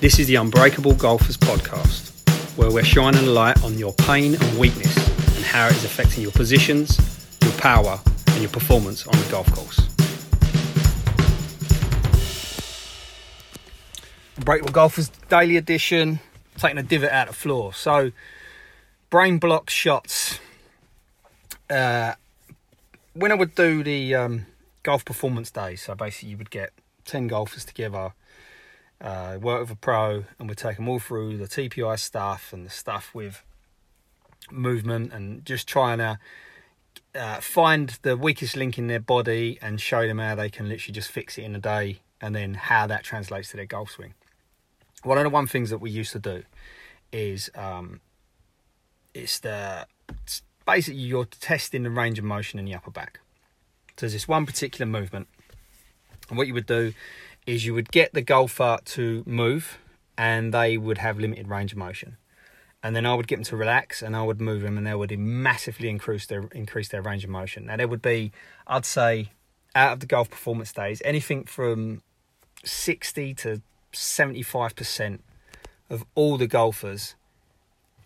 This is the Unbreakable Golfers podcast, where we're shining a light on your pain and weakness and how it is affecting your positions, your power, and your performance on the golf course. Unbreakable Golfers Daily Edition, taking a divot out of the floor. So, brain block shots. Uh, when I would do the um, golf performance days, so basically you would get 10 golfers together uh, work with a pro, and we take them all through the TPI stuff and the stuff with movement and just trying to uh, find the weakest link in their body and show them how they can literally just fix it in a day and then how that translates to their golf swing. One of the one things that we used to do is um, it's the it's basically you're testing the range of motion in the upper back. So there's this one particular movement, and what you would do is you would get the golfer to move and they would have limited range of motion. And then I would get them to relax and I would move them and they would massively increase their increase their range of motion. Now there would be, I'd say, out of the golf performance days, anything from 60 to 75% of all the golfers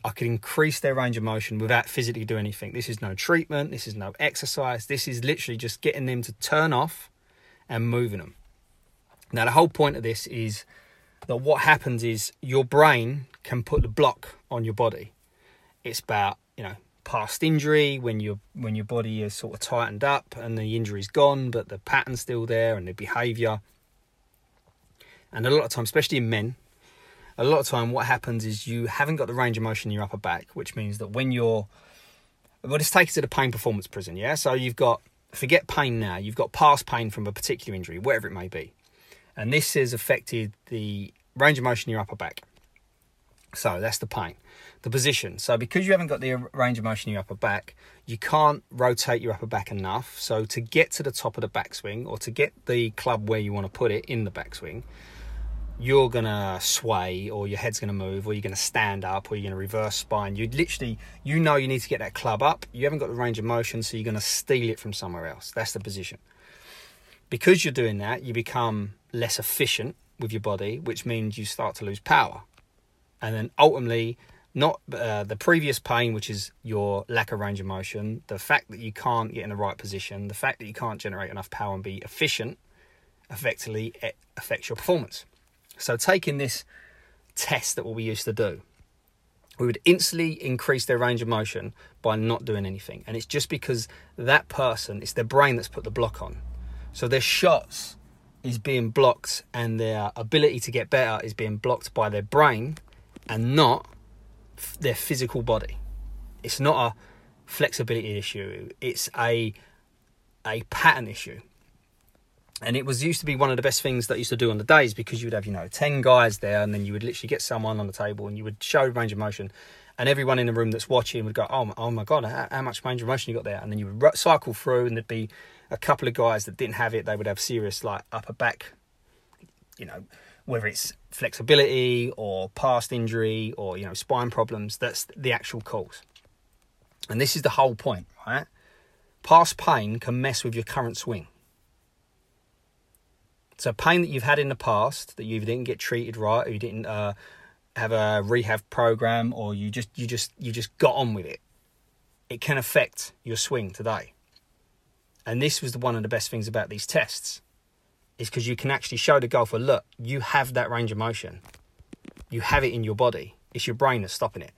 I could increase their range of motion without physically doing anything. This is no treatment, this is no exercise, this is literally just getting them to turn off and moving them. Now, the whole point of this is that what happens is your brain can put the block on your body. It's about, you know, past injury when your when your body is sort of tightened up and the injury's gone, but the pattern's still there and the behaviour. And a lot of time, especially in men, a lot of time what happens is you haven't got the range of motion in your upper back, which means that when you're well, let's take it to the pain performance prison, yeah? So you've got forget pain now, you've got past pain from a particular injury, whatever it may be and this has affected the range of motion in your upper back. So that's the pain. The position. So because you haven't got the range of motion in your upper back, you can't rotate your upper back enough. So to get to the top of the backswing or to get the club where you want to put it in the backswing, you're gonna sway or your head's gonna move or you're gonna stand up or you're gonna reverse spine. You literally you know you need to get that club up. You haven't got the range of motion, so you're gonna steal it from somewhere else. That's the position. Because you're doing that, you become less efficient with your body, which means you start to lose power. And then ultimately, not uh, the previous pain, which is your lack of range of motion, the fact that you can't get in the right position, the fact that you can't generate enough power and be efficient, effectively it affects your performance. So, taking this test that what we used to do, we would instantly increase their range of motion by not doing anything. And it's just because that person, it's their brain that's put the block on. So, their shots is being blocked and their ability to get better is being blocked by their brain and not f- their physical body. It's not a flexibility issue, it's a a pattern issue. And it was used to be one of the best things that used to do on the days because you would have, you know, 10 guys there and then you would literally get someone on the table and you would show range of motion and everyone in the room that's watching would go, oh, my, oh my God, how, how much range of motion you got there? And then you would cycle through and there'd be a couple of guys that didn't have it, they would have serious like upper back, you know, whether it's flexibility or past injury or you know spine problems. That's the actual cause, and this is the whole point, right? Past pain can mess with your current swing. So pain that you've had in the past that you didn't get treated right, or you didn't uh, have a rehab program, or you just you just you just got on with it. It can affect your swing today. And this was the, one of the best things about these tests, is because you can actually show the golfer, look, you have that range of motion. You have it in your body. It's your brain that's stopping it.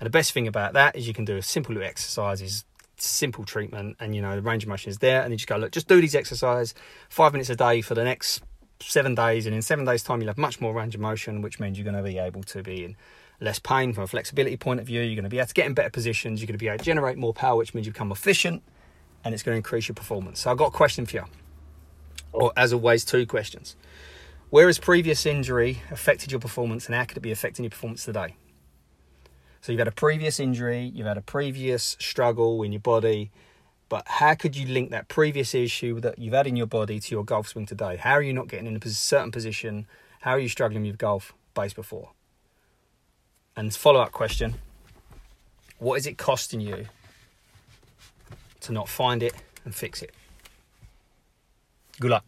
And the best thing about that is you can do a simple little exercises, simple treatment, and you know the range of motion is there. And then you just go, look, just do these exercises five minutes a day for the next seven days, and in seven days' time you'll have much more range of motion, which means you're going to be able to be in less pain from a flexibility point of view. You're going to be able to get in better positions. You're going to be able to generate more power, which means you become efficient and it's going to increase your performance. So I've got a question for you, or as always, two questions. Where has previous injury affected your performance, and how could it be affecting your performance today? So you've had a previous injury, you've had a previous struggle in your body, but how could you link that previous issue that you've had in your body to your golf swing today? How are you not getting in a certain position? How are you struggling with golf base before? And follow up question What is it costing you to not find it and fix it. Good luck.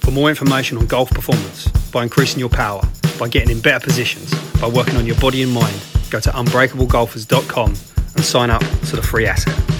For more information on golf performance, by increasing your power, by getting in better positions, by working on your body and mind, go to unbreakablegolfers.com and sign up to the free asset.